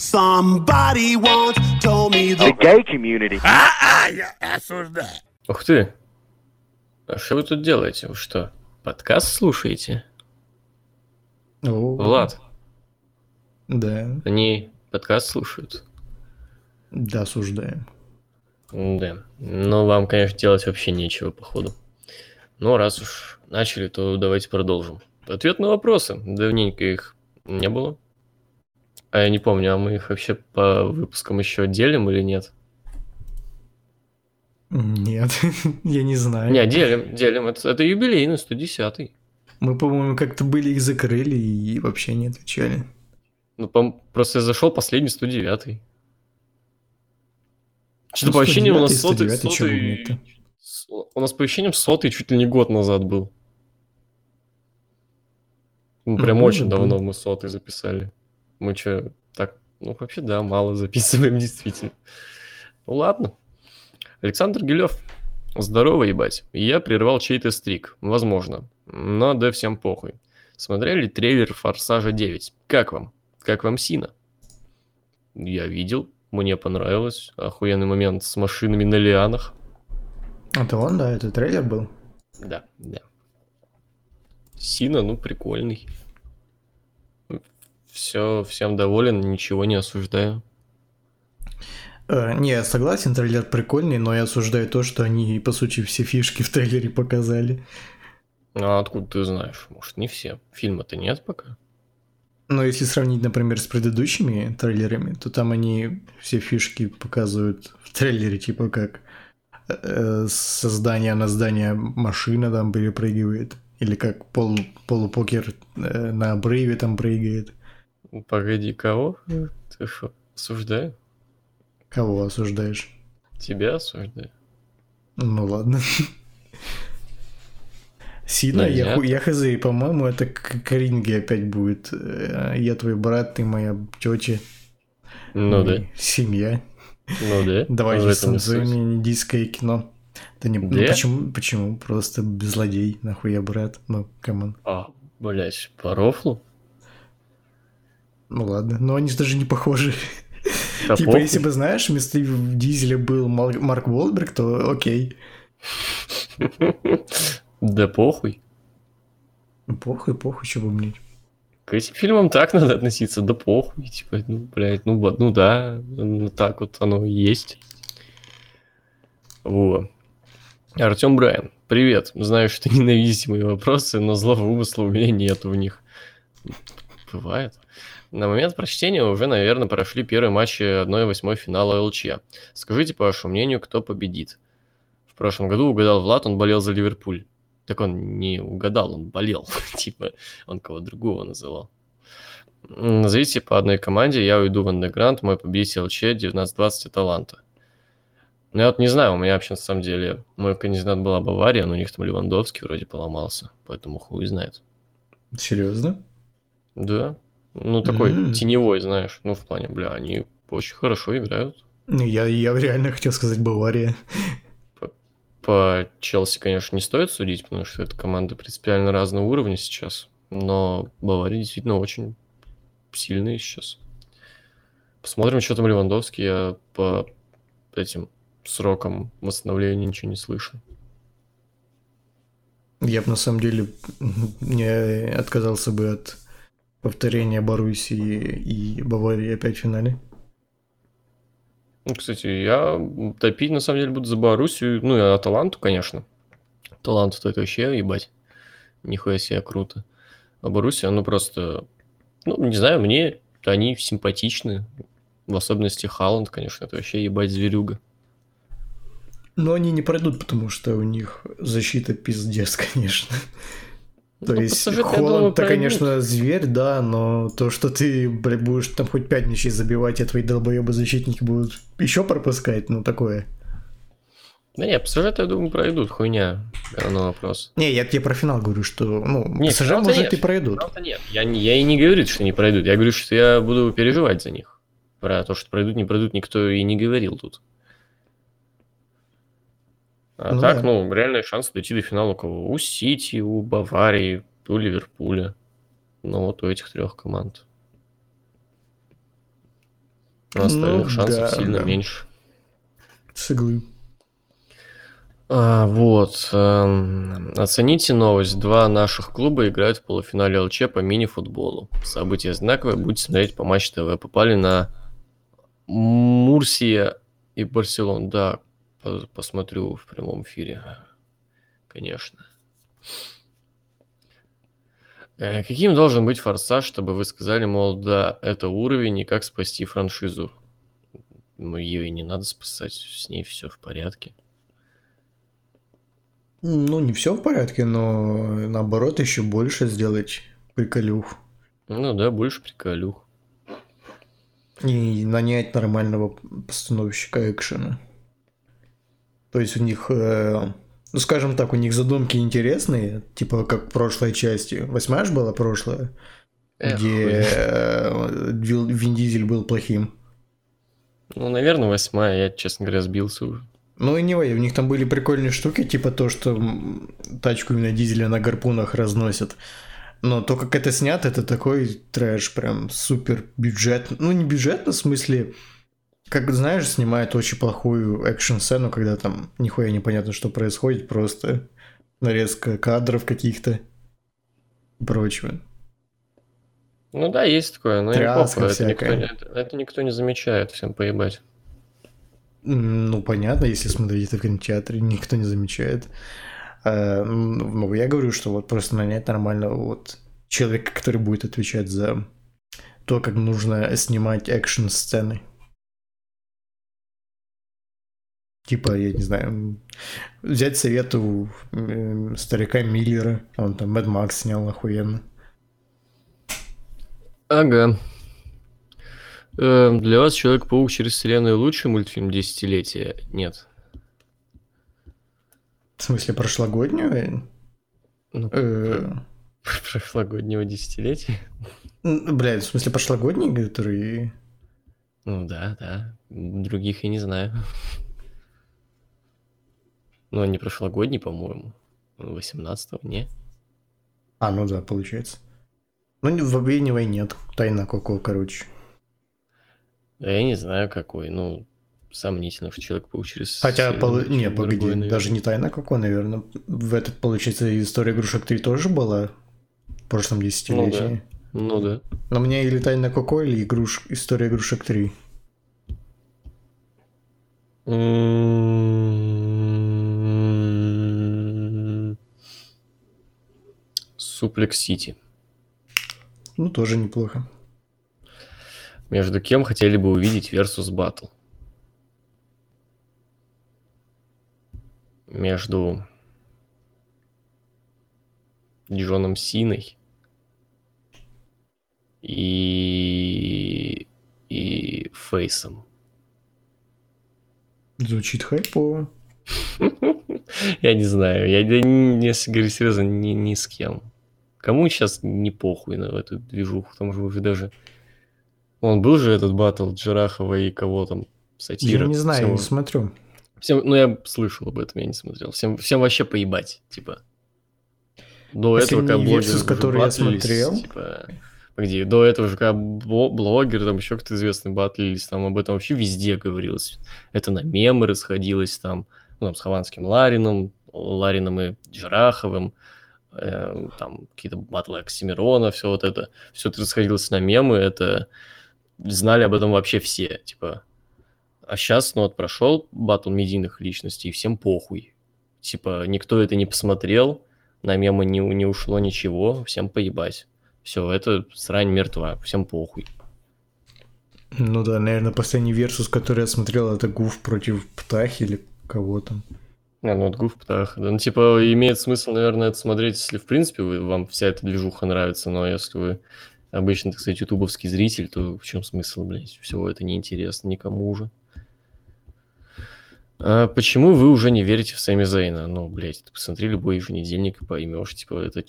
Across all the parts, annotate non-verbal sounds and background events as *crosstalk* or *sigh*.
Somebody once told me the gay community. А, я осуждаю. Ух ты! А что вы тут делаете? Вы что, подкаст слушаете? О, Влад, Да, они подкаст слушают? да, осуждаем. Да. Ну, вам, конечно, делать вообще нечего, походу. Но раз уж начали, то давайте продолжим. Ответ на вопросы. Давненько их не было. А я не помню, а мы их вообще по выпускам еще делим или нет? Нет, *laughs* я не знаю. Не, делим, делим. Это, это юбилейный, 110-й. Мы, по-моему, как-то были их закрыли и вообще не отвечали. Ну, пом- просто я зашел последний 109-й. Что-то Ну, по ощущениям у нас 109-й, сотый, 109-й, чё сотый- У нас по ощущениям сотый чуть ли не год назад был. Ну, прям Ну, очень давно быть. мы сотый записали. Мы что, так, ну, вообще, да, мало *laughs* записываем, действительно. Ну, ладно. Александр Гилев. Здорово, ебать. Я прервал чей-то стрик. Возможно. Но да всем похуй. Смотрели трейлер «Форсажа 9». Как вам? Как вам Сина? Я видел. Мне понравилось. Охуенный момент с машинами на лианах. Это он, да, это трейлер был? Да, да. Сина, ну, прикольный. Все, всем доволен, ничего не осуждаю. Э, не, я согласен, трейлер прикольный, но я осуждаю то, что они, по сути, все фишки в трейлере показали. А откуда ты знаешь? Может, не все. Фильма-то нет пока. Но если сравнить, например, с предыдущими трейлерами, то там они все фишки показывают в трейлере, типа как э, со здания на здание машина там перепрыгивает, или как пол, полупокер э, на обрыве там прыгает. Погоди, кого? Ты что, осуждаю? Кого осуждаешь? Тебя осуждаю? Ну ладно. Сина, Ну, я, ху- я хз, по-моему, это к Каринге опять будет. Э, Я твой брат, ты моя тетя. Ну да, Семья. ну да. Давай В же этом и суть. станцуем индийское кино. Да не, ну почему, почему? Просто злодей, нахуй я брат. Ну, come on. А, блядь, по рофлу? Ну ладно, но они же даже не похожи. Да типа, если бы, знаешь, вместо Дизеля был Марк Уолберг, то окей. Да похуй. Ну, Похуй, похуй, бы мне. К этим фильмам так надо относиться, да похуй, типа, ну, блядь, ну, ну да, ну, так вот оно и есть. Во. Артем Брайан, привет. Знаю, что *laughs* ненавидите мои вопросы, но злого умысла у меня нет в них. Бывает. На момент прочтения уже, наверное, прошли первые матчи 1-8 финала ЛЧ. Скажите, по вашему мнению, кто победит? В прошлом году угадал Влад, он болел за Ливерпуль. Так он не угадал, он болел. *laughs* типа, он кого другого называл. Назовите по одной команде, я уйду в андеграунд, мой победитель ЛЧ 19-20 Аталанта. Ну, я вот не знаю, у меня вообще на самом деле, мой кандидат была Бавария, но у них там Левандовский вроде поломался, поэтому хуй знает. Серьезно? Да, ну такой М. теневой, знаешь, ну в плане, бля, они очень хорошо играют. Ну, я, я реально хотел сказать Бавария. По Челси, конечно, не стоит судить, потому что это команды принципиально разного уровня сейчас, но Бавария действительно очень сильные сейчас. Посмотрим, что там Левандовский, я по этим срокам восстановления ничего не слышу. Я бы на самом деле *laughs* не отказался бы от повторения Боруссии и Баварии опять в финале. Ну, кстати, я топить на самом деле буду за Боруссию, ну и Аталанту, конечно. Таланту-то это вообще ебать. Нихуя себе круто. А Боруссия, ну просто, ну, не знаю, мне они симпатичны. В особенности Халанд, конечно, это вообще ебать зверюга. Но они не пройдут, потому что у них защита пиздец, *laughs* конечно. То Ну, есть думаю, Холланд-то, пройдут. конечно, зверь, да, но то, что ты, блядь, будешь там хоть пять мячей забивать, а твои долбоебы защитники будут еще пропускать, ну такое. Да не, псж я думаю, пройдут, хуйня. Говно вопрос. Не, я тебе про финал говорю, что, ну, Не, ПСЖ, может, нет, и пройдут. Нет. Я, я и не говорю, что не пройдут. Я говорю, что я буду переживать за них. Про то, что пройдут, не пройдут, никто и не говорил тут. А Ну так, да. ну, реальный шанс дойти до финала у кого? У Сити, у Баварии, у Ливерпуля. Ну, вот у этих трех команд. Но остальных Ну, шансов да, сильно да. меньше. С иглы. А, вот. эм, оцените новость. Два наших клуба играют в полуфинале ЛЧ по мини-футболу. Событие знаковое. Будете смотреть по Матч ТВ. Попали на Мурсия и Барселон. Да, посмотрю в прямом эфире. Конечно. Э, Каким должен быть форсаж, чтобы вы сказали, мол, да, это уровень, и как спасти франшизу? Ну, ее и не надо спасать, с ней все в порядке. Ну, не все в порядке, но наоборот, еще больше сделать приколюх. Ну да, больше приколюх. И нанять нормального постановщика экшена. То есть у них, э, ну скажем так, у них задумки интересные, типа как в прошлой части. Восьмая же была прошлая, Эх, где э, Вин Дизель был плохим. Ну, наверное, восьмая, я, честно говоря, сбился уже. Ну и не у них там были прикольные штуки, типа то, что тачку именно дизеля на гарпунах разносят. Но то, как это снято, это такой трэш, прям супер бюджет. Ну, не бюджетно, в смысле, как знаешь, снимают очень плохую экшн-сцену, когда там нихуя непонятно, что происходит, просто нарезка кадров каких-то и прочего. Ну да, есть такое, но Тряска это никто, это, это никто не замечает, всем поебать. Ну, понятно, если смотреть это в кинотеатре, никто не замечает. А, Ну, я говорю, что вот просто нанять нормального вот человека, который будет отвечать за то, как нужно снимать экшн-сцены. Типа, я не знаю, взять совет у старика Миллера, он там Mad Max снял охуенно. Ага. Эм, для вас Человек-паук через вселенную лучший мультфильм десятилетия? Нет. В смысле, прошлогоднюю? Ну, Э, *laughs* прошлогоднего десятилетия? Блядь, в смысле, прошлогодний, который... Ну да, да. Других я не знаю. Ну, они прошлогодний, по-моему. 18-го, не? А, ну да, получается. Ну, в Объединенной нет. Тайна Коко, короче. Да я не знаю, какой. Ну, сомнительно, что Человек-паук через... Хотя, пол- не, другой, погоди, наверное. даже не Тайна Коко, наверное. В этот, получается, История игрушек 3 тоже была в прошлом десятилетии. Ну да. Но мне или Тайна Коко, или игруш... История игрушек 3. М, Суплекс Сити. Ну, тоже неплохо. Между кем хотели бы увидеть Versus Battle? Между Джоном Синой и, и Фейсом. Звучит хайпово. *laughs* Я не знаю, я если говорю серьезно, ни, ни с кем. Кому сейчас не похуй на эту движуху, там же уже даже... Он был же этот батл Джарахова и кого там, Сатира. Я не знаю, всем- не смотрю. всем- ну, я слышал об этом, я не смотрел. Всем, всем вообще поебать, типа. До этого, Последний блогеры Versus, уже который я смотрел. Типа, где до этого же, когда бло- блогеры, там еще кто-то известный батлились, там об этом вообще везде говорилось. Это на мемы расходилось там, ну, там с Хованским Ларином, Ларином и Джараховым, э, там какие-то батлы Оксимирона, все вот это, все это расходилось на мемы, это знали об этом вообще все, типа. А сейчас, ну вот прошел батл медийных личностей, и всем похуй. Типа, никто это не посмотрел, на мемы не, не ушло ничего, всем поебать. Все, это срань мертва, всем похуй. Ну да, наверное, последний версус, который я смотрел, это Гуф против Птахи или кого там. А, ну, вот Гуф Птах. Да, ну, типа, имеет смысл, наверное, это смотреть, если, в принципе, вы, вам вся эта движуха нравится, но если вы обычно, так сказать, ютубовский зритель, то в чем смысл, блядь? Всего это неинтересно никому уже. А почему вы уже не верите в Сами Зейна? Ну, блядь, ты посмотри любой еженедельник и поймешь, типа, это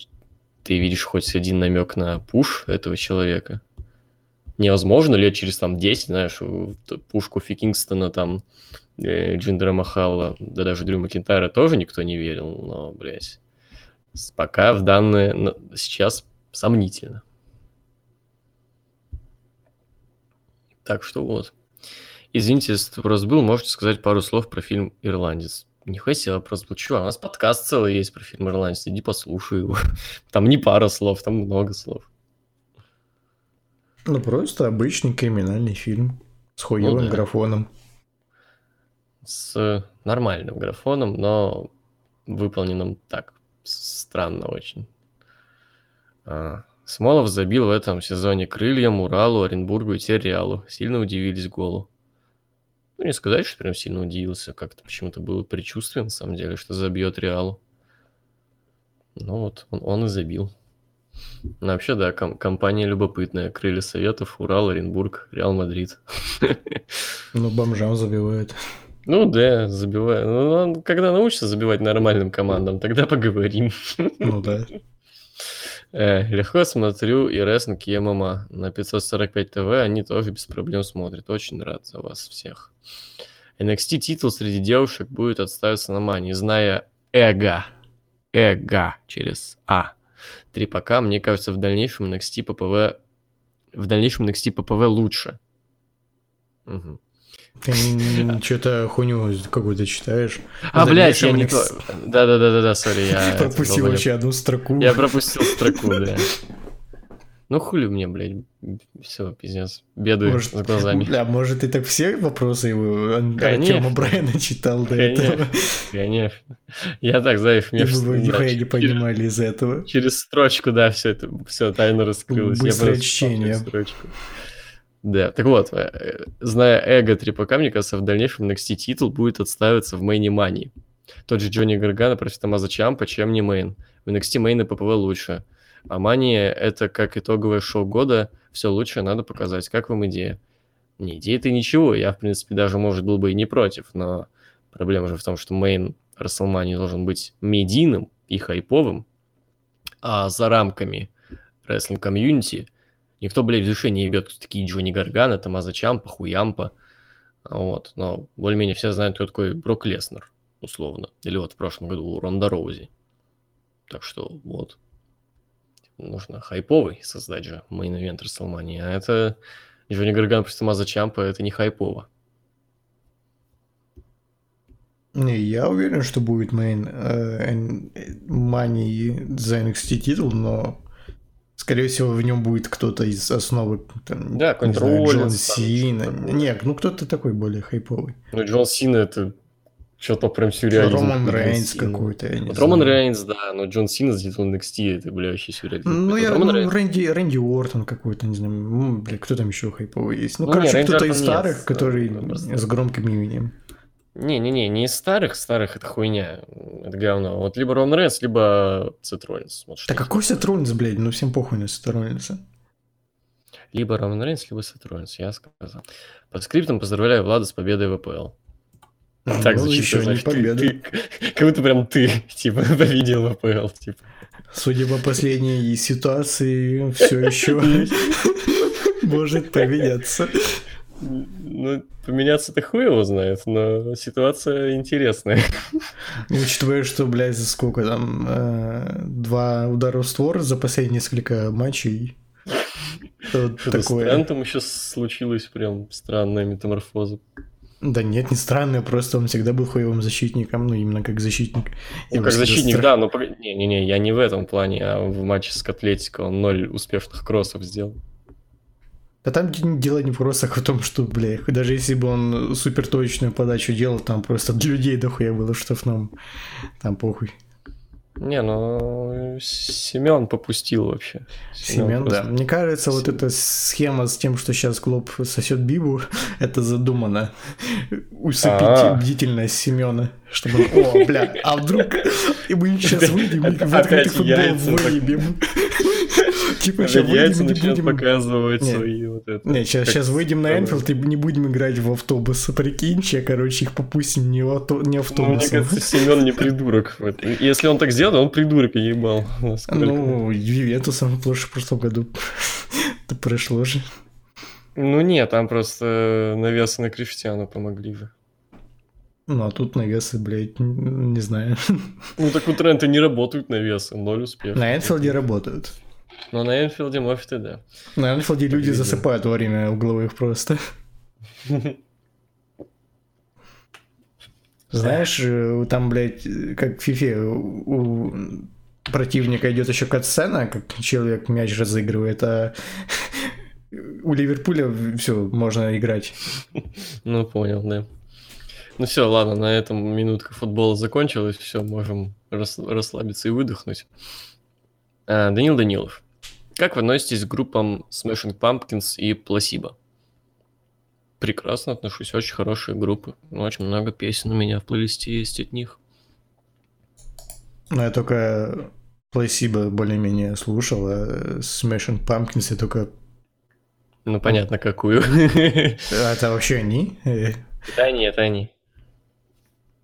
ты видишь хоть один намек на пуш этого человека. Невозможно лет через там 10, знаешь, в т- пуш Кофи Кингстона, там, э, Джиндера Махала, да даже Дрю Макинтайра тоже никто не верил, но, блядь, пока в данное, на- сейчас сомнительно. Так что вот. Извините, если вопрос был, можете сказать пару слов про фильм «Ирландец». Нихуя себе вопрос был. Чего, у нас подкаст целый есть про фильм «Ирландец». Иди послушай его. *laughs* Там не пара слов, там много слов. Ну, просто обычный криминальный фильм с хуевым Ну да. графоном. С нормальным графоном, но выполненным так, странно очень. А, Смолов забил в этом сезоне крыльям, Уралу, Оренбургу и Реалу. Сильно удивились голу. Ну, не сказать, что прям сильно удивился. Как-то почему-то было предчувствие, на самом деле, что забьет Реалу. Ну вот, он, он и забил. Ну, вообще, да, ком- компания любопытная. Крылья Советов, Урал, Оренбург, Реал Мадрид. *laughs* Ну, бомжам забивают. Ну да, забиваю. Ну, он когда научится забивать нормальным командам, тогда поговорим. Ну да. Э, легко смотрю и рестлинг, и ММА. На 545 ТВ они тоже без проблем смотрят. Очень рад за вас всех. NXT титул среди девушек будет отставиться на мане, зная эго. Эго через А. Три пока, мне кажется, в дальнейшем NXT ППВ в дальнейшем NXT ППВ лучше. Мгм. Ты что-то хуйню какую-то читаешь. А, блядь, я не то. Да-да-да-да, сори, я... *laughs* Пропустил вообще одну строку. Я пропустил строку, да. Ну хули мне, блядь, все, пиздец. Бедую Может, с глазами. Бля, может, ты так все вопросы его Конечно. Артема Брайана читал до Конечно. этого? Конечно. Я так, знаешь, мне да, нихуя не понимали из этого. Через строчку, да, все это, все тайна раскрылась. Я Быстрое чтение. строчку. Да, так вот, э, зная эго 3 ПК, мне кажется, в дальнейшем NXT титул будет отставиться в мейне Мани. Тот же Джонни Гаргана против Томаза Чампа, чем не main. В NXT main и ППВ лучше. А Мания это как итоговое шоу года, все лучше надо показать. Как вам идея? Не, идея-то ничего, я, в принципе, даже, может, был бы и не против, но проблема же в том, что main Рестлмании должен быть медийным и хайповым, а за рамками рестлинг community никто, блядь, в душе не ебет такие Джонни Гаргана, Томаза Чампа, Хуямпа. Вот, но более-менее все знают, кто такой Брок Леснер, условно. Или вот в прошлом году Ронда Роузи. Так что вот. Нужно хайповый создать же main event Рестлмании. А это Джонни Гарган против Томаза Чампа, это не хайпово. Не, я уверен, что будет main Мании за NXT титул, но скорее всего в нем будет кто-то из основы. Там, Да, не какой-нибудь знаю, Джон там, Сина. Не, ну кто-то такой более хайповый. Ну, Джон Сина это что-то прям сюрреализм. Роман Рейнс какой-то, я не Вот знаю. Роман Рейнс, да, но Джон Сина за титул NXT, это, бля, вообще сюрреализм. Ну, я, Роман ну, Рейнс- Рэнди, Рэнди Уортон какой-то, не знаю, бля, кто там еще хайповый есть? Ну, Ну, короче, кто-то из Уортон нет, старых, который просто- с громким именем. Не-не-не, не из старых, старых это хуйня, это говно. Вот либо Роман Рейнс, либо Сет Роллинс. Вот Да какой. Сет Роллинс, блядь, ну всем похуй на Сет Роллинса. Либо Роман Рейнс, либо Сет Роллинс, я сказал. По скриптам поздравляю Влада с победой в АПЛ. Так ну, еще не знаешь, ты- победа. ты- как будто прям ты, *laughs* типа, победил в АПЛ, типа. Судя по последней ситуации, все еще *laughs* может поменяться. Ну, поменяться-то хуй его знает, но ситуация интересная. Учитывая, что, блядь, за сколько там, э, два удара в створ за последние несколько матчей. То Что-то с такое. Трентом еще случилась прям странная метаморфоза. Да нет, не странно, просто он всегда был хуевым защитником, ну именно как защитник. Ну, как защитник, стра- да, но... Не-не-не, я не в этом плане, а в матче с Атлетико он ноль успешных кроссов сделал. Да там дело не просто в том, что, бля, даже если бы он супер точную подачу делал, там просто для людей дохуя было в штрафном. Там похуй. Не, ну Семен попустил вообще. Семен, да. просто- Мне кажется, вот Семен. эта схема с тем, что сейчас Клоп сосет Бибу, *laughs* это задумано. Усыпить А. бдительность Семена, чтобы он, о, бля, а вдруг и мы сейчас выйдем и в открытый футбол выебем. Типа сейчас яйца выйдем не начнет будем... показывать свои вот это. Не, сейчас, выйдем на. Энфилд и не будем играть в автобус. Прикинь, че, короче, их попустим не, в Ну, мне автобусом. кажется, Семен не придурок. Если он так сделал, он придурок ебал. Ну, Ювентусом в прошлом, году это прошло же. Ну нет, там просто навесы на Криштиану помогли же. Ну, а тут навесы, блядь, не знаю. Ну так у Трента не работают навесы, ноль успеха. На Энфилде работают. Но на Энфилде, может, и да. На Энфилде люди Видимо. засыпают во время угловых просто. Знаешь, э, там, блядь, как в фифе у противника идет еще катсцена, как человек мяч разыгрывает, а *laughs* у Ливерпуля все, можно играть. Ну, понял, да. Ну все, ладно, на этом минутка футбола закончилась, все, можем рас- расслабиться и выдохнуть. А, Данил Данилов. Как вы относитесь к группам Smashing Pumpkins и Placebo? Прекрасно отношусь, очень хорошие группы. Очень много песен у меня в плейлисте есть от них. Ну, я только Placebo более-менее слушал, а Smashing Pumpkins я только... Ну, понятно, какую. А это вообще они? Да, нет, это они.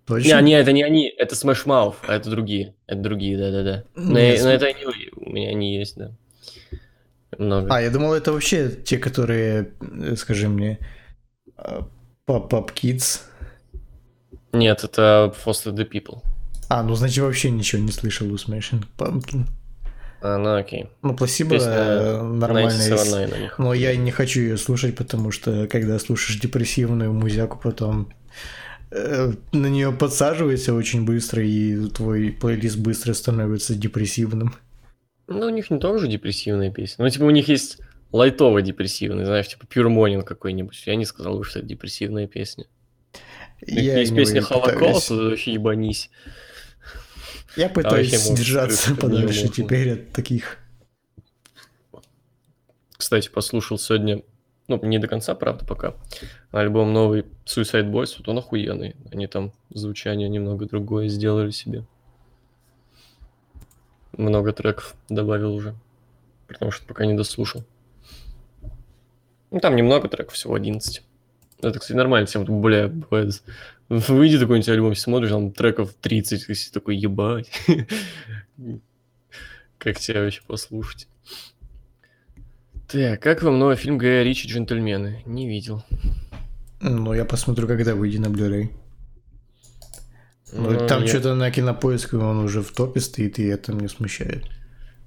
Точно? Не, они, это не они, это Smash Mouth, а это другие. Это другие, да-да-да. Но, я- но см- это они, у меня они есть, да. Много. А, я думал, это вообще те, которые, э, скажи мне, а, Pop-Up Kids. Нет, это Foster the People. А, ну, значит, вообще ничего не слышал у Smashing Pumpkin. А, ну окей. Ну, Placebo Песня э, нормальная. 97 на них. Но я не хочу ее слушать, потому что когда слушаешь депрессивную музяку, потом э, на нее подсаживается очень быстро, и твой плейлист быстро становится депрессивным. Ну, у них не тоже депрессивные песни. Ну, типа, у них есть лайтово депрессивные, знаешь, типа Pure Morning какой-нибудь. Я не сказал бы, что это депрессивная песня. Я есть песня Холокост, вообще ебанись. Я пытаюсь можно держаться подальше теперь от таких. Кстати, послушал сегодня, ну, не до конца, правда, пока, альбом новый Suicide Boys, вот он охуенный. Они там звучание немного другое сделали себе. Много треков добавил уже, потому что пока не дослушал. Ну, там немного треков, всего 11. Это, кстати, нормально, всем бля, бывает. Выйдет какой-нибудь альбом, смотришь, там треков 30, и такой, ебать. Как тебя вообще послушать? Так, как вам новый фильм Гая Ричи «Джентльмены»? Не видел. Ну, я посмотрю, когда выйдет на Blu-ray. Ну, там я- что-то на кинопоиске он уже в топе стоит, и это меня смущает.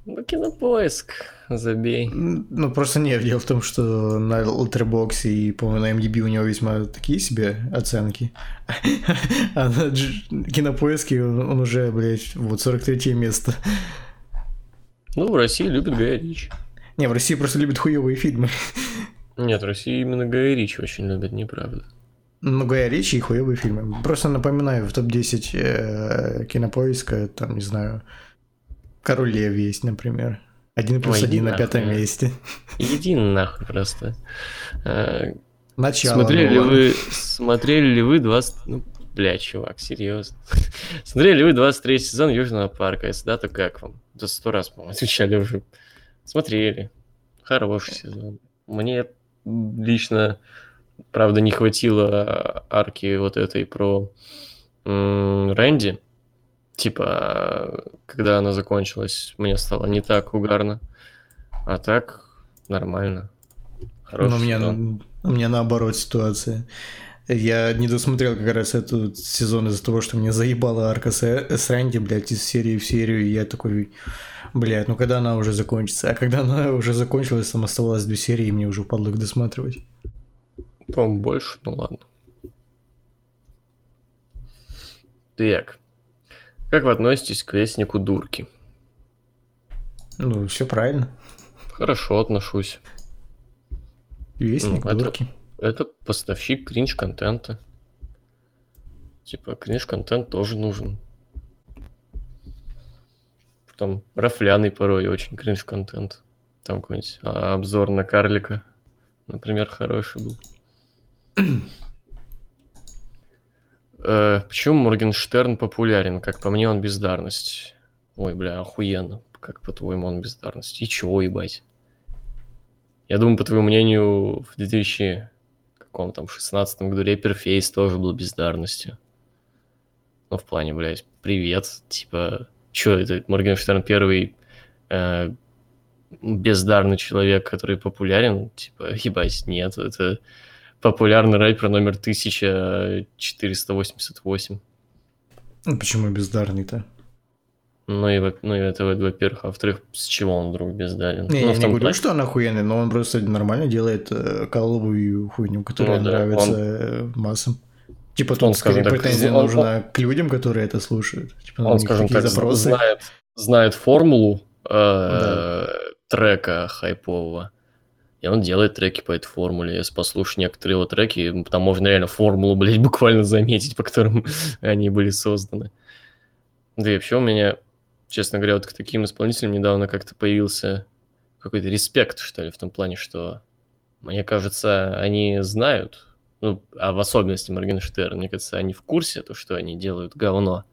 Ну, кинопоиск, забей. Ну, просто нет, дело в том, что на Letterboxd и, по-моему, на MDB у него весьма такие себе оценки. *laughs* А на Дж- кинопоиске он он уже, блядь, вот 43 место. Ну, в России любят Гая Ричи. Не, в России просто любят хуевые фильмы. *laughs* Нет, в России именно Гая Ричи очень любят, неправда. Ну, Гая Ричи и хуевые фильмы. Просто напоминаю, в топ-10 э, кинопоиска, там, не знаю, Король Лев есть, например. Один плюс Ой, один на пятом месте. Иди нахуй просто. А, Начало. Смотрели ли вы, *laughs* смотрели ли вы 20... Ну, бля, чувак, серьезно. Смотрели ли вы 23 сезон Южного парка? Если да, то как вам? За сто раз, по-моему, отвечали уже. Смотрели. Хороший сезон. Мне лично, правда, не хватило арки вот этой про Рэнди. Типа, когда она закончилась, мне стало не так угарно. А так, нормально. Хороший Ну, у меня, сезон. у меня наоборот ситуация. Я не досмотрел как раз этот сезон из-за того, что мне заебала арка с, с Рэнди, блядь, из серии в серию, и я такой, блядь, ну когда она уже закончится? А когда она уже закончилась, там оставалось две серии, и мне уже впадло их досматривать. По-моему, больше, ну ладно. Так. Как вы относитесь к вестнику дурки? Ну, все правильно. Хорошо отношусь. Вестник, Ну, это- дурки. Это поставщик кринж-контента. Типа, кринж-контент тоже нужен. Потом рафляный порой очень кринж-контент. Там какой-нибудь а, обзор на карлика, например, хороший был. Э, Почему Моргенштерн популярен? Как по мне, он бездарность. Ой, бля, охуенно. Как по-твоему, он бездарность? И чего, ебать? Я думаю, по твоему мнению, в 2000 каком там 16 году рэпер Фейс тоже был бездарностью. Ну, в плане, блядь, привет, типа, чё это, Моргенштерн первый э, бездарный человек, который популярен? Типа, ебать, нет, это популярный рэпер номер 1488. Ну, Почему бездарный-то? Ну и, ну это, во- во-первых, а во-вторых, с чего он вдруг бездарен? Не, Ну, я не говорю, плане- что он охуенный, но он просто нормально делает э, каловую хуйню, которая Ну да, нравится он- э, массам. Типа Он, тут скорее скажем так, претензия он- нужна к людям, которые это слушают. Типа, Он, скажем так, запросы. знает, знает формулу э, Да. трека хайпового. И он делает треки по этой формуле. Если послушать некоторые его треки, там можно реально формулу, *laughs* блядь, буквально заметить, по которым *laughs* они были созданы. Да и вообще у меня, честно говоря, вот к таким исполнителям недавно как-то появился какой-то респект, что ли, в том плане, что, мне кажется, они знают, ну, а в особенности Моргенштерн, мне кажется, они в курсе, то, что они делают говно,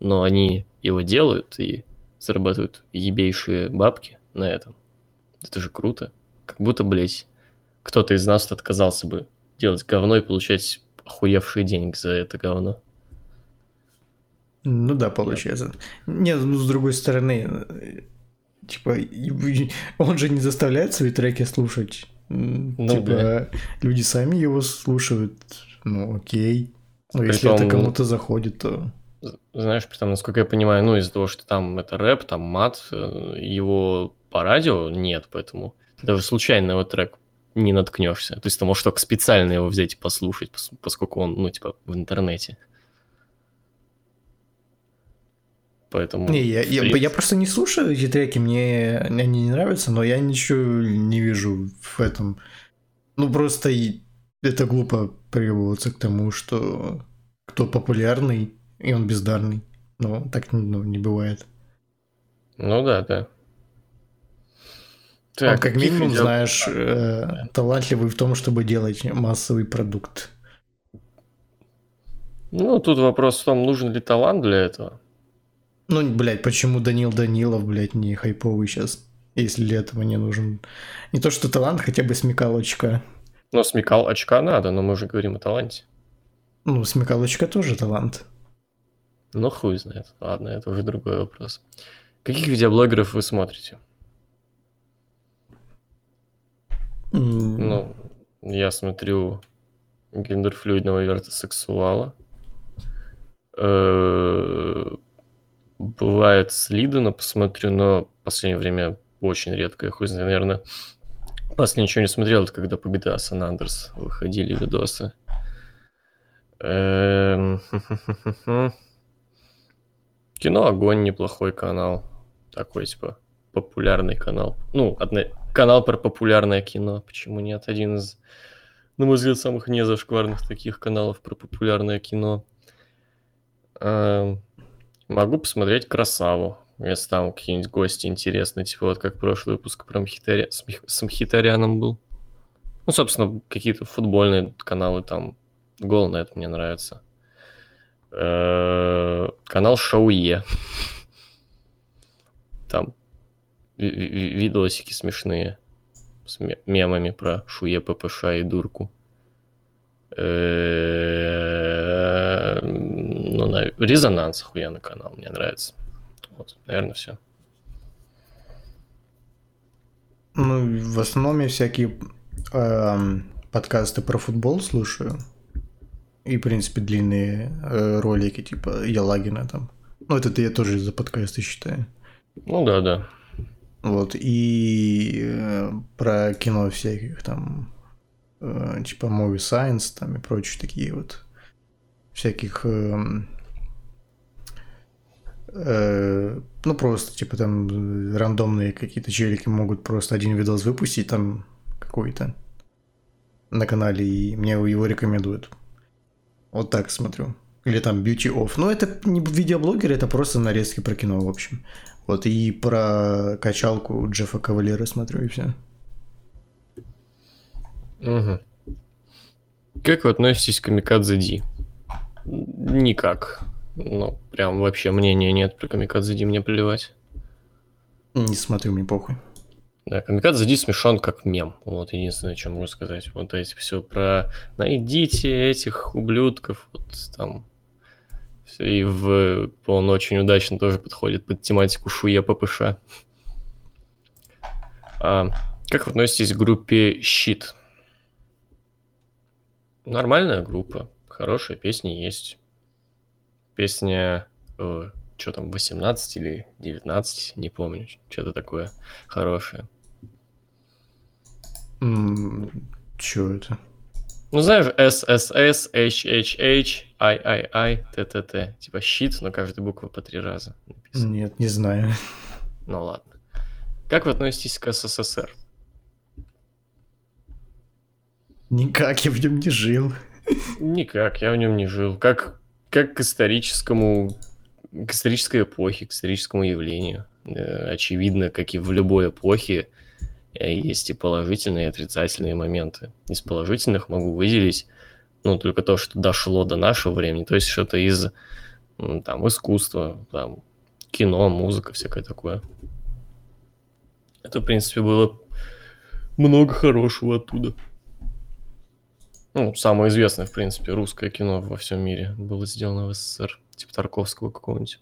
но они его делают и зарабатывают ебейшие бабки на этом. Это же круто. Как будто, блядь, кто-то из нас отказался бы делать говно и получать охуевшие деньги за это говно. Ну да, получается. Нет, ну с другой стороны, э, типа, он же не заставляет свои треки слушать. Ну типа, да. люди сами его слушают. Ну окей. Но если Притом- это кому-то заходит, то... Знаешь, при том, насколько я понимаю, ну, из-за того, что там это рэп, там мат, э, его по радио нет, поэтому даже случайно его трек не наткнешься. То есть ты можешь только специально его взять и послушать, пос- поскольку он, ну, типа, в интернете. Поэтому... Не, я, я, я просто не слушаю эти треки, мне они не нравятся, но я ничего не вижу в этом. Ну, просто это глупо приводиться к тому, что кто популярный, и он бездарный. Ну, так ну, не бывает. Ну да, да. Он как каких минимум, видео- знаешь, э, талантливый в том, чтобы делать массовый продукт. Ну, тут вопрос в том, нужен ли талант для этого. Ну, блядь, почему Данил Данилов, блядь, не хайповый сейчас, если для этого не нужен? Не то, что талант, хотя бы смекалочка. Но смекал очка надо, но мы уже говорим о таланте. Ну, смекалочка тоже талант. Ну, хуй знает. Ладно, это уже другой вопрос. Каких видеоблогеров вы смотрите? Ну, я смотрю гендерфлюидного вертосексуала. Э, Бывает Слидена посмотрю, но в последнее время очень редко. Я хуй знает, наверное, последний ничего не смотрел, когда по GTA San Andreas выходили видосы. Эм, *laughs* Кино Огонь неплохой канал. Такой, типа, популярный канал. Ну, одна- канал про популярное кино. Почему нет? Один из, на мой взгляд, самых незашкварных таких каналов про популярное кино. Эм, Могу посмотреть «Красаву», если там какие-нибудь гости интересные, типа вот как прошлый выпуск про Мхитаря... с, Мх- был. Ну, собственно, какие-то футбольные каналы там. Гол на это мне нравится. Э, Канал Шауе. *laughs* Там ви- ви- видосики смешные с ме- мемами про Шуе, ППШ и Дурку. Э, Ну, на- резонанс охуенный канал, мне нравится. Вот, наверное, все. Ну, в основном я всякие эм, подкасты про футбол слушаю. И, в принципе, длинные э, ролики, типа Ялагина там. Ну, это я тоже за подкасты считаю. Ну да, да. Вот, и э, про кино всяких там, э, типа Movie Science там и прочие такие вот всяких, эм, э, ну просто типа там рандомные какие-то челики могут просто один видос выпустить там какой-то на канале, и мне его рекомендуют. Вот так смотрю. Или там Beauty Off. Ну, это не видеоблогеры, это просто нарезки про кино, в общем. Вот и про качалку Джеффа Кавалера смотрю, и все. Мгм. Как вы относитесь к Камикадзе Ди? Никак. Ну, прям вообще мнения нет про Камикадзе Ди, мне плевать. Не смотрю, мне похуй. Да, Камикадзе Ди смешон как мем. Вот единственное, что могу сказать. Вот эти все про найдите этих ублюдков, вот там. И в он очень удачно тоже подходит под тематику Шуя ППШ. А, как вы относитесь к группе Щит? Нормальная группа, хорошие песни есть. Песня э, что там, 18 или 19, не помню, что-то такое хорошее. Чё это? Ну, знаешь, SSS, HHH, III, TTT. Типа щит, но каждая буква по три раза написана. Нет, не знаю. Ну ладно. Как вы относитесь к СССР? Никак, я в нем не жил. Никак, я в нем не жил. Как, как к историческому, к исторической эпохе, к историческому явлению. Э, очевидно, как и в любой эпохе, есть и положительные, и отрицательные моменты. Из положительных могу выделить, ну, только то, что дошло до нашего времени, то есть что-то из, там, искусства, там, кино, музыка, всякое такое. Это, в принципе, было много хорошего оттуда. Ну, самое известное, в принципе, русское кино во всем мире было сделано в СССР, типа Тарковского какого-нибудь.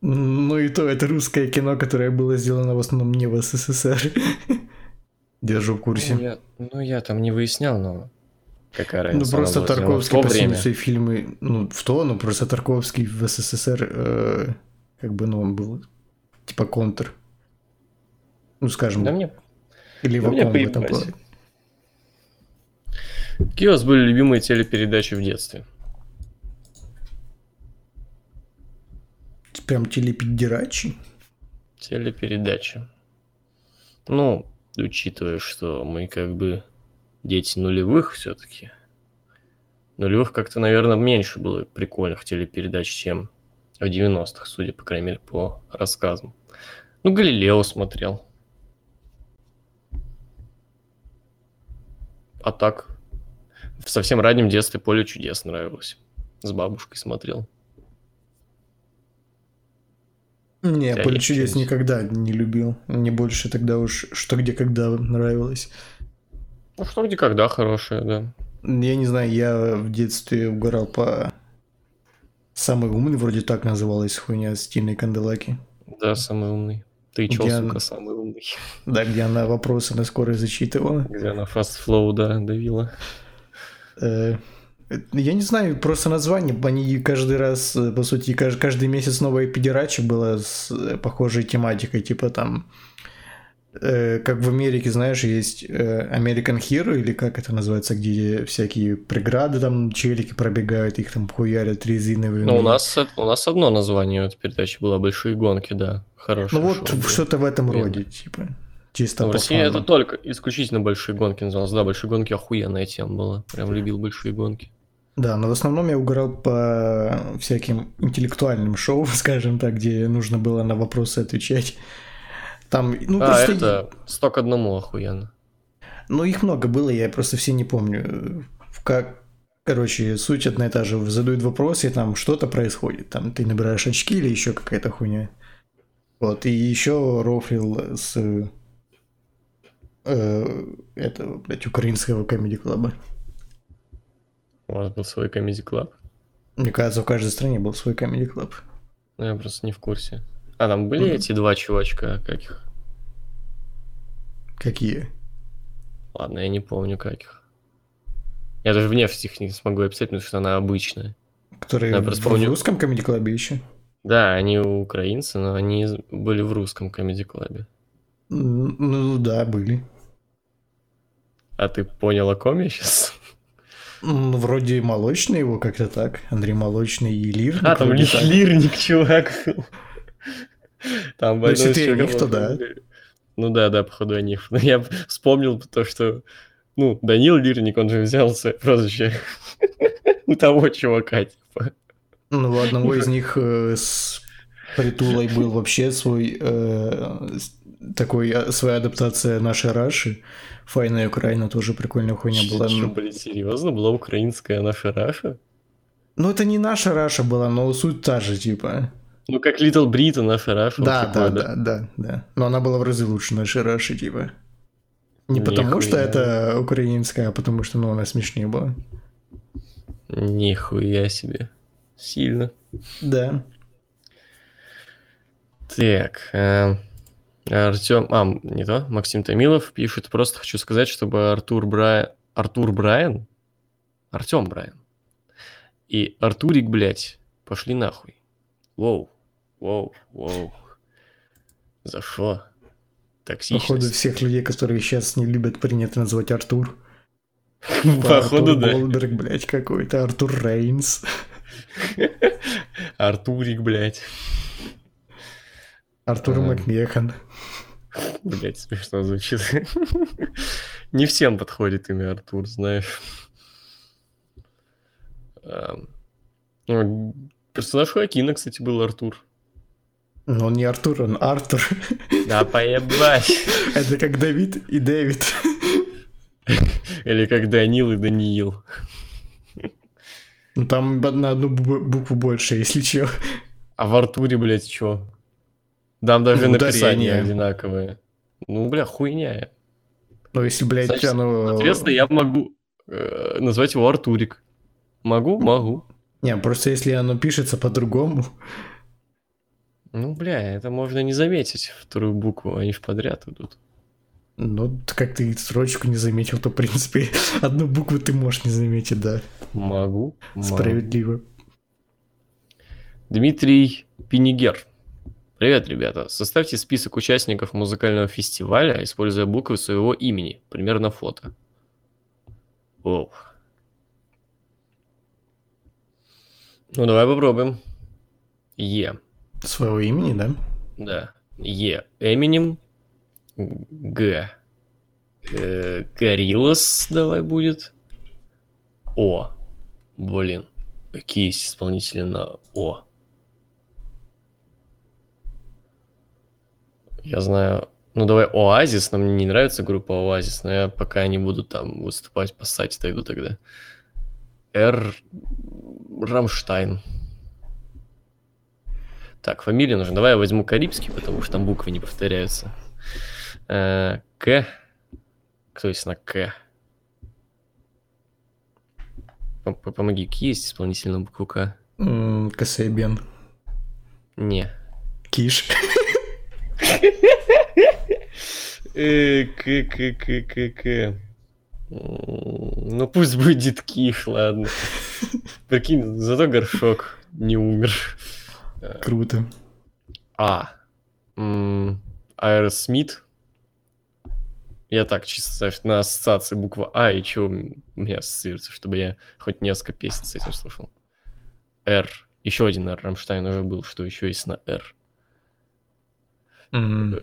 Ну и то, это русское кино, которое было сделано в основном не в СССР. Держу в курсе. Ну я, ну, я там не выяснял, но какая разница. Ну, просто Тарковский по время. свои фильмы, ну, в то, ну, просто Тарковский в СССР, э, как бы, ну, он был типа контр. Ну, скажем. Да мне... Или да мне в этом плане. Какие у вас были любимые телепередачи в детстве? Прям телепедерачи. Телепередачи. Ну, учитывая, что мы как бы дети нулевых все-таки. Нулевых как-то, наверное, меньше было прикольных телепередач, чем в 90-х, судя, по крайней мере, по рассказам. Ну, Галилео смотрел. А так, в совсем раннем детстве Поле чудес нравилось. С бабушкой смотрел. Не, Поле чудес никогда не любил. Мне больше тогда уж что где когда нравилось. Ну, что где когда хорошее, да. Я не знаю, я в детстве угорал по Самый умный, вроде так называлась хуйня с Тиной Канделаки. Да, самый умный. Ты чё, Я- сука, самый умный? Да, где она вопросы на скорость зачитывала. Где она flow, да, давила. Э, Я не знаю, просто название, они каждый раз, э, по сути, кажд- каждый месяц новая педерача была с э, похожей тематикой, типа там, э, как в Америке, знаешь, есть э, American Hero, или как это называется, где всякие преграды там, челики пробегают, их там хуярят резиновыми. Ну, у нас, у нас одно название этой передачи было «Большие гонки», да. Хорошее Ну вот что-то в этом Охуенно. роде, типа, чисто Ну, в России это только исключительно «Большие гонки» называлось. Да, «Большие гонки» охуенная тема была. Прям любил «Большие гонки». Да, но в основном я угорал по всяким интеллектуальным шоу, *laughs* скажем так, где нужно было на вопросы отвечать. Там, ну, а, просто... это «Сто к одному» охуенно. Ну, их много было, я просто все не помню. Как, короче, суть одна и та же. Задают вопросы, и там что-то происходит. Там ты набираешь очки или еще какая-то хуйня. Вот, и еще рофлил с э, этого, блядь, украинского комедий-клаба. У вас был свой Comedy Club. Мне кажется, в каждой стране был свой комедий-клаб. Ну, я просто не в курсе. А там были Мгм. эти два чувачка, каких? Какие? Ладно, я не помню каких. Я даже внешность их не смогу описать, потому что она обычная. Которые Я в, просто в помню- русском комедий-клабе еще? Да, они украинцы, но они были в русском клабе. М, Ну да, были. А ты понял, о ком я сейчас? Ну, вроде Молочный его как-то так. Андрей Молочный и Лир. А, там вроде ли- так. лирник, чувак. Там Ну, если больной ты о чувак них, то был. да. Ну да, да, походу о них. *laughs* Но я вспомнил то, что... Ну, Данил Лирник, он же взял свое прозвище *laughs* у того чувака, типа. Ну, у одного из них э, с Притулой был вообще свой э, такой а, своя адаптация нашей Раши. Файная Украина тоже прикольная хуйня была. Чё, Ну, блин, серьезно? Была украинская наша Раша? Ну, это не наша Раша была, но суть та же, типа. Ну, как Little Brit, наша Раша. Да, да, да, да, да. Но она была в разы лучше нашей Раши, типа. Не потому Нихуя. что это украинская, а потому что, ну, она смешнее была. Нихуя себе. Сильно. Да. Так, Артем, а, не то, Максим Томилов пишет, просто хочу сказать, чтобы Артур Брайан, Артур Брайан, Артем Брайан и Артурик, блядь, пошли нахуй. Воу, Воу, воу. За что? Походу Токсичность. всех людей, которые сейчас не любят, принято называть Артур. *laughs* Походу, да. Голдберг, блядь, какой-то. Артур Рейнс. *laughs* Артурик, блядь. Артур А. Макмехан. Блять, смешно звучит. *laughs* Не всем подходит имя Артур, знаешь. Ам, ну, Персонаж Хоакина, кстати, был Артур. Но он не Артур, он Артур. Да поебать. *laughs* Это как Давид и Дэвид. *laughs* Или как Данил и Даниил. Ну там на одну бу- букву больше, если чё. А в Артуре, блядь, чё? Там даже Ну, написание ударение. одинаковое. Ну, бля, хуйня. Ну если, блядь, Значит, оно... Соответственно, я могу э, назвать его Артурик. Могу? Могу. Не, просто если оно пишется по-другому. Ну, бля, это можно не заметить. Вторую букву, они ж подряд идут. Ну, как ты строчку не заметил, то, в принципе, *laughs* одну букву ты можешь не заметить, да. Могу. могу. Справедливо. Дмитрий Пинигер. Привет, ребята. Составьте список участников музыкального фестиваля, используя буквы своего имени. Примерно фото. Оу. Ну, давай попробуем. Е. Своего имени, да? Да. Е. Эминем. Г. Э, Гориллас давай будет. О. Блин. Какие есть исполнители на О? Я знаю... Ну, давай Оазис, но мне не нравится группа Оазис, но я пока не буду там выступать по сайте дойду тогда. Р... Рамштайн. Так, фамилия нужна. Давай я возьму Карибский, потому что там буквы не повторяются. Э, К. Кто есть на К? Пом- пом- Помоги, какие есть исполнитель на букву К? М, Касейбен. Не. Киш. Э, К, К, К, К, К. Ну пусть будет Киш, ладно. Прикинь, зато горшок не умер. Круто. А. Аэросмит. Я так чисто на ассоциации буква А, и что у меня ассоциируется, чтобы я хоть несколько песен с этим слушал. Р. Еще один Р. Рамштайн уже был, что еще есть на Р. Эм,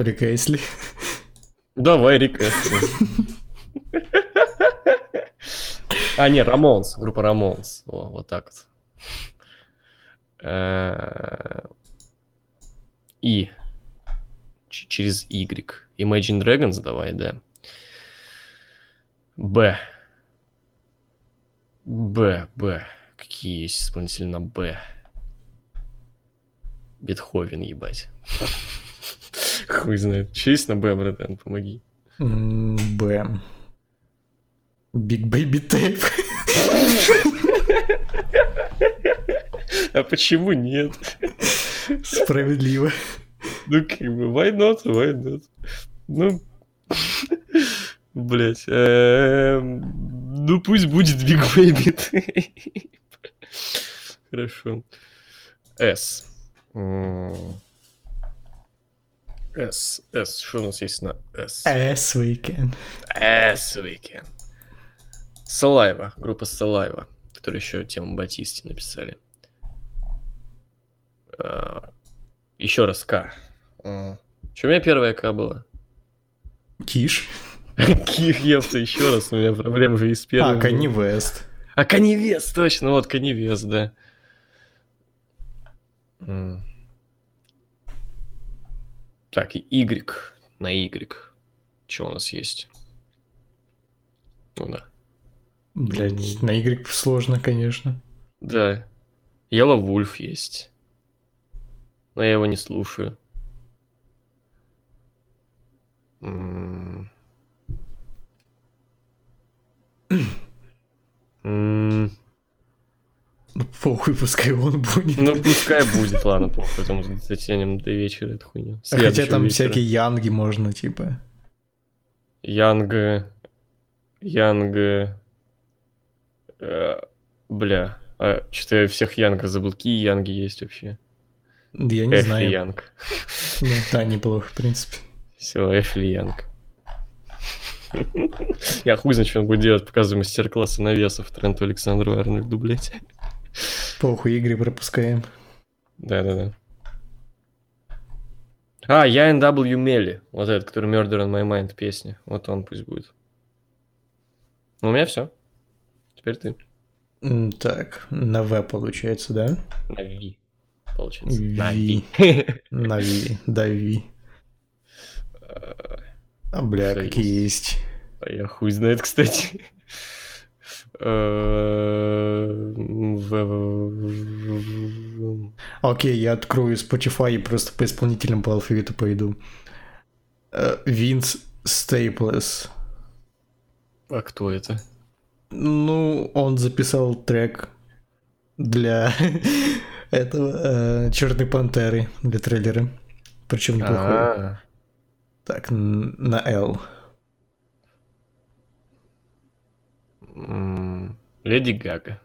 Рик Эйсли. Давай, Рик Эстли. А, не, Рамонс, группа Рамонс. О, вот так вот. Э, И. Через Y. Imagine Dragons давай, да. Б. Б, Б. Какие есть исполнители на Б? Бетховен, ебать. Хуй знает. Че есть на Б, братан, помоги. Б. Big Baby Tape. А почему нет? Справедливо. Ну, как бы, why not, why not? Ну, блять, ну пусть будет Big Baby Tape. Хорошо. S. S, S, что у нас есть на S? Ass Weekend. S Weekend. Салайва, группа Салайва, которая еще тему Батисти написали. А, Еще раз К. Что у меня первая К была? Киш. Ких, епта, еще раз, у меня проблем же и с первым. А, Канни Вест. А Канивес, точно, вот Канивес, да. М. Так, и Y на Y. Что у нас есть? Ну да. Блять, на Y сложно, конечно. Да. Yellow Wolf есть. Но я его не слушаю. М. *clears throat* М. Ну, похуй, пускай он будет. Ну, пускай будет, ладно, похуй, потом затянем до вечера эту хуйню. А Хотя там вечера. всякие янги можно, типа. Янг... Янг... э, бля. А, что-то я всех Янга забыл. Какие Янги есть вообще? Я не Эфли знаю. Янг. Ну, да, неплохо, в принципе. Все, Эфли Янг. Я хуй знаю, что он будет делать, показываю мастер-классы навесов Тренту Александру Арнольду, блядь. Похуй, игры пропускаем. Да-да-да. А, я NW Мели. Вот этот, который Murder on My Mind песня. Вот он пусть будет. Ну, у меня все. Теперь ты. Так, на В получается, да? На Ви. Получается. На. Ви. На Ви, да, Ви. А, бля, какие есть. А я хуй знает, кстати. Э, Окей, я открою Spotify и просто по исполнителям по алфавиту пойду. Э, Винс Стейплес. А кто это? Ну, он записал трек для *laughs* этого Черной Пантеры, для трейлера. Причем неплохой. А, Так, на L. м, Леди Гага.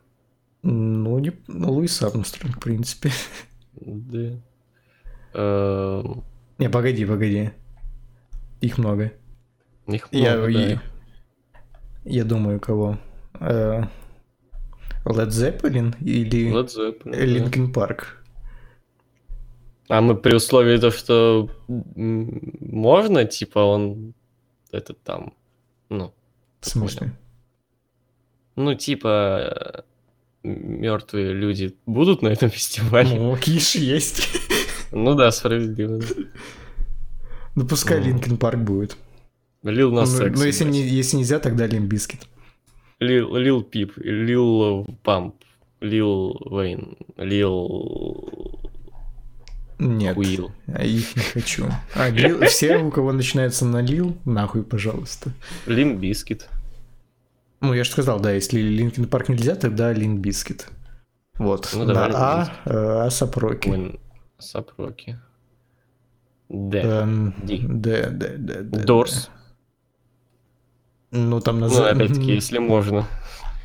Ну, не... ну, Луис Армстронг, в принципе. Да. Эм, Не, погоди, погоди. Их много. Их Я, много, и- да. я думаю, кого? Led Zeppelin или Led Zeppelin, да. Линкен Парк? А мы при условии то, что можно, типа, он это там, ну, В смысле? Ну, типа, мертвые люди будут на этом *laughs* фестивале? Ну, Киш есть. Ну да, справедливо. Ну, пускай Ну. Линкен Парк будет. Лил Ну, на секс. ну, если, ебать. не, если нельзя, тогда Лимбискет. Лил, Лил Пип, Лил Памп, Лил Вейн, Лил Нет, Уилл. а их не хочу. А, Лил- все, у кого начинается на Лил, нахуй, пожалуйста. Лим Бискет. Ну, я же сказал, да, если Линкен Парк нельзя, тогда Лимбискет. Вот. Ну, на давай А, э, Асапроки. Мэн- Сапроки. Д. Эм. Д, Д, Д, Д. Дорс. Ну, там на Ну, опять-таки, если можно.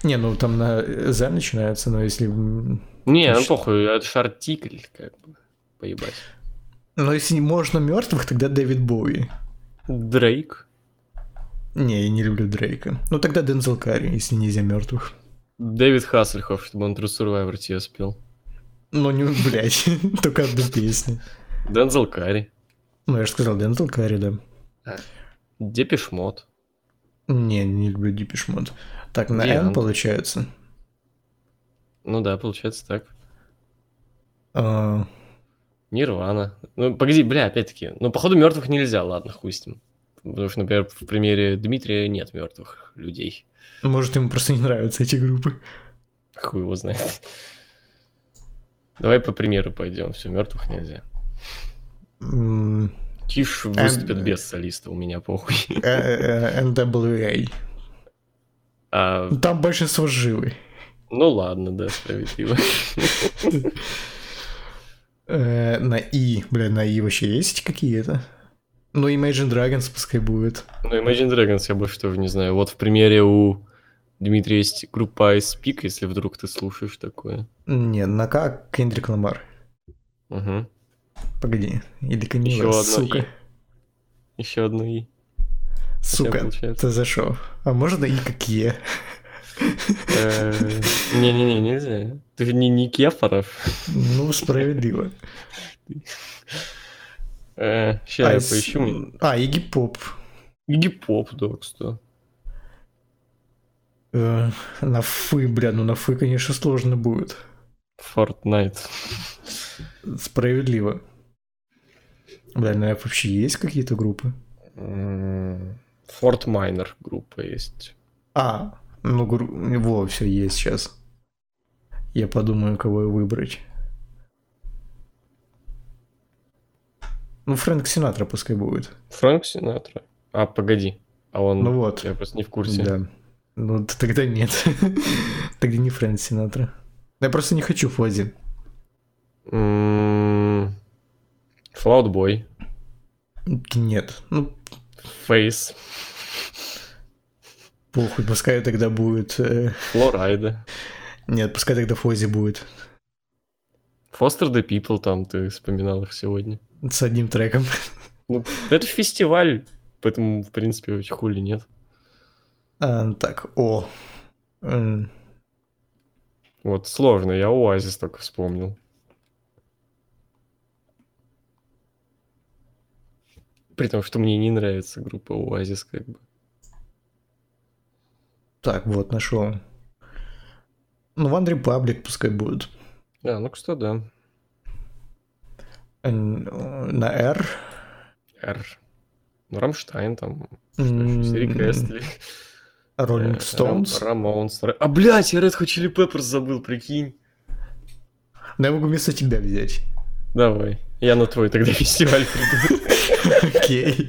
Не, ну там на Z начинается, но если... Не, ну похуй, это ж артикль, как бы. Поебать. Но если не можно мертвых, тогда Дэвид Боуи. Дрейк. Не, я не люблю Дрейка. Ну тогда Дензел Карри, если нельзя мертвых. Дэвид Хассельхоф, чтобы он True Survivor тебе спел. Ну, не, блядь, *laughs* только одну песню. Дензел Карри. Ну, я же сказал Дензел Карри, да. Депиш Мод. Не, не люблю Дипиш Мод. Так, на Диант. получается. Ну да, получается так. А, Нирвана. Ну, погоди, бля, опять-таки. Ну, походу, мертвых нельзя, ладно, хуй с ним. Потому что, например, в примере Дмитрия нет мертвых людей. Может, ему просто не нравятся эти группы. Хуй его знает. Давай по примеру пойдем. Все, мертвых нельзя. М, Киш выступит без солиста, у меня похуй. э, э, NWA. А, Ну, Там большинство живы. ну ладно, да, справедливо. Э, На И, бля, на И вообще есть какие-то? Ну, Imagine Dragons пускай будет. Ну, Imagine Dragons я больше тоже не знаю. Вот в примере у Дмитрия есть группа Ice Peak, если вдруг ты слушаешь такое. Не, на К Кендрик Ламар. Угу. Погоди. Или Еще Канила, одно сука. «и». Еще одно И. Сука, ты зашел. А можно И как Е? Э, Не-не-не, нельзя. Ты же не Никефоров. Ну, справедливо. Сейчас я Айс- поищу. А, Игги Поп. Гип-поп, да, кстати. Э, На Фы, бля, ну на Фы, конечно, сложно будет. Fortnite. Справедливо. Бля, F вообще есть какие-то группы? Fort Minor группа есть. А, ну, гру- во, все есть сейчас. Я подумаю, кого выбрать. Ну, Фрэнк Синатра пускай будет. Фрэнк Синатра. А, погоди. А он... Ну вот. Я просто не в курсе. Да. Ну, тогда нет. *laughs* Тогда не Фрэнк Синатра. Я просто не хочу Фози. М, Fallout Boy. Нет. Ну, Face. похуй, пускай тогда будет... э, Флорайда. Нет, пускай тогда Фози будет. Foster the People там, ты вспоминал их сегодня. С одним треком. Ну, это фестиваль, поэтому, в принципе, очень хули нет. А, так, о. Вот, сложно, я Оазис только вспомнил. При том, что мне не нравится группа Оазис, как бы. Так, вот, нашел. Ну, One Republic пускай будет. А, ну да. Н- На R. Р. Ну, Рамштайн там. Рик Эстли. Rolling э. Рам- Рамонс. Ра- А, блядь, я Red Hot Chili Peppers забыл, прикинь. Но я могу вместо тебя взять. Давай. Я на твой тогда *laughs* фестиваль приду. Окей.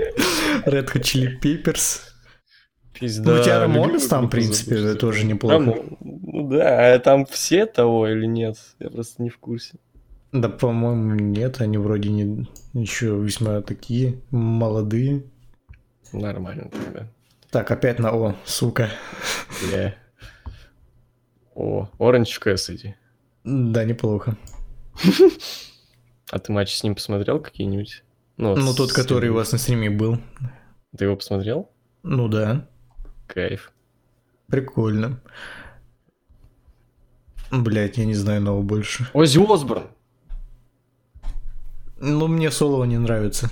Red Hot Chili Peppers. Пизда. Ну, у тебя Рамонес там, в принципе, тоже неплохо. Ну да, а там все того или нет? Я просто не в курсе. Да, по-моему, нет, они вроде не еще весьма такие молодые. Нормально тогда. Так, опять на О, сука. О, Orange Cassidy. Да, неплохо. *laughs* А ты матч с ним посмотрел какие-нибудь? Ну, с- тот, который у вас на стриме был. Ты его посмотрел? Ну да, Кайф. прикольно. Блять, я не знаю нового больше. Оззи Осборн. Ну, мне соло не нравится.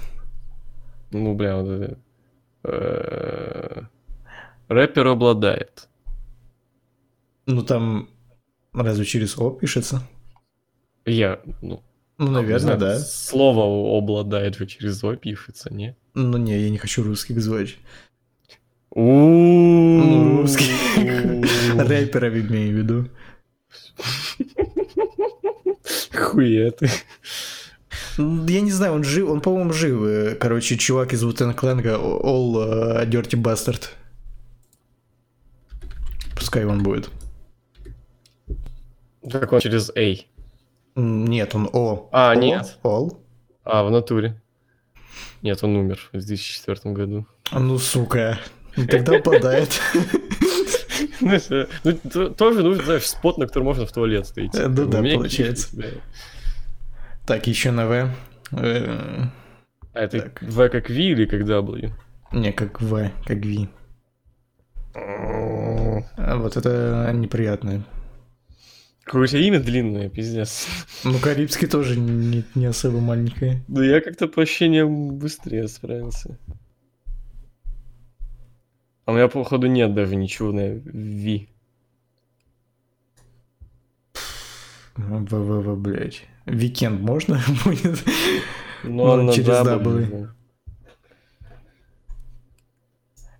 Ну, бля, вот это. Э, Рэпер обладает. Ну, там разве через О пишется? Я, ну, Ну, наверное, знаю, да. Слово обладает же через О пишется, не? Ну, не, я не хочу русских звать. Ну, русских. *laughs* Рэперов имею в виду. Хуя ты. Я не знаю, он жив, он, по-моему, жив. Э, Короче, чувак из Вутен Кленга, All э, Dirty Bastard. Пускай он будет. Как он через A? Нет, он О. А, О, нет. All. А, в натуре. Нет, он умер в 2004 году. А Ну, сука. Тогда *laughs* попадает. Ну, это- ну, то- тоже нужен, знаешь, спот, на который можно в туалет стоять. Э, ну У да, получается. Так, еще на В. Э, А это. В как V или как W? Не, как В, как V. А вот это неприятное. Какое у тебя имя длинное, пиздец. Ну, Карибский тоже не, не особо маленькое. Да я как-то по ощущениям быстрее справился. А у меня, походу, нет даже ничего на V. ВВВ, блядь. Weeknd можно *laughs* будет? Ну, на через W.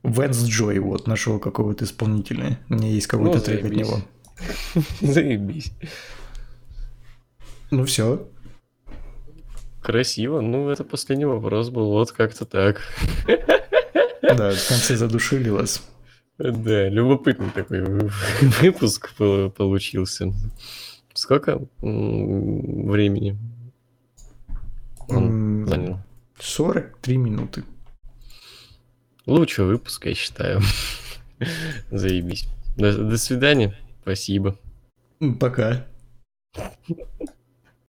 Вэнс Джой, вот, нашел какого-то исполнителя. У меня есть какой-то Ну, трек от него. *laughs* Заебись. Ну все. Красиво. Ну, это последний вопрос был. Вот как-то так. *laughs* Да, в конце задушили вас. Да, любопытный такой вы- *laughs* выпуск пол- получился. Сколько времени он занял? 43 минуты. Лучший выпуск, я считаю. *laughs* Заебись. До, до свидания. Спасибо. Пока.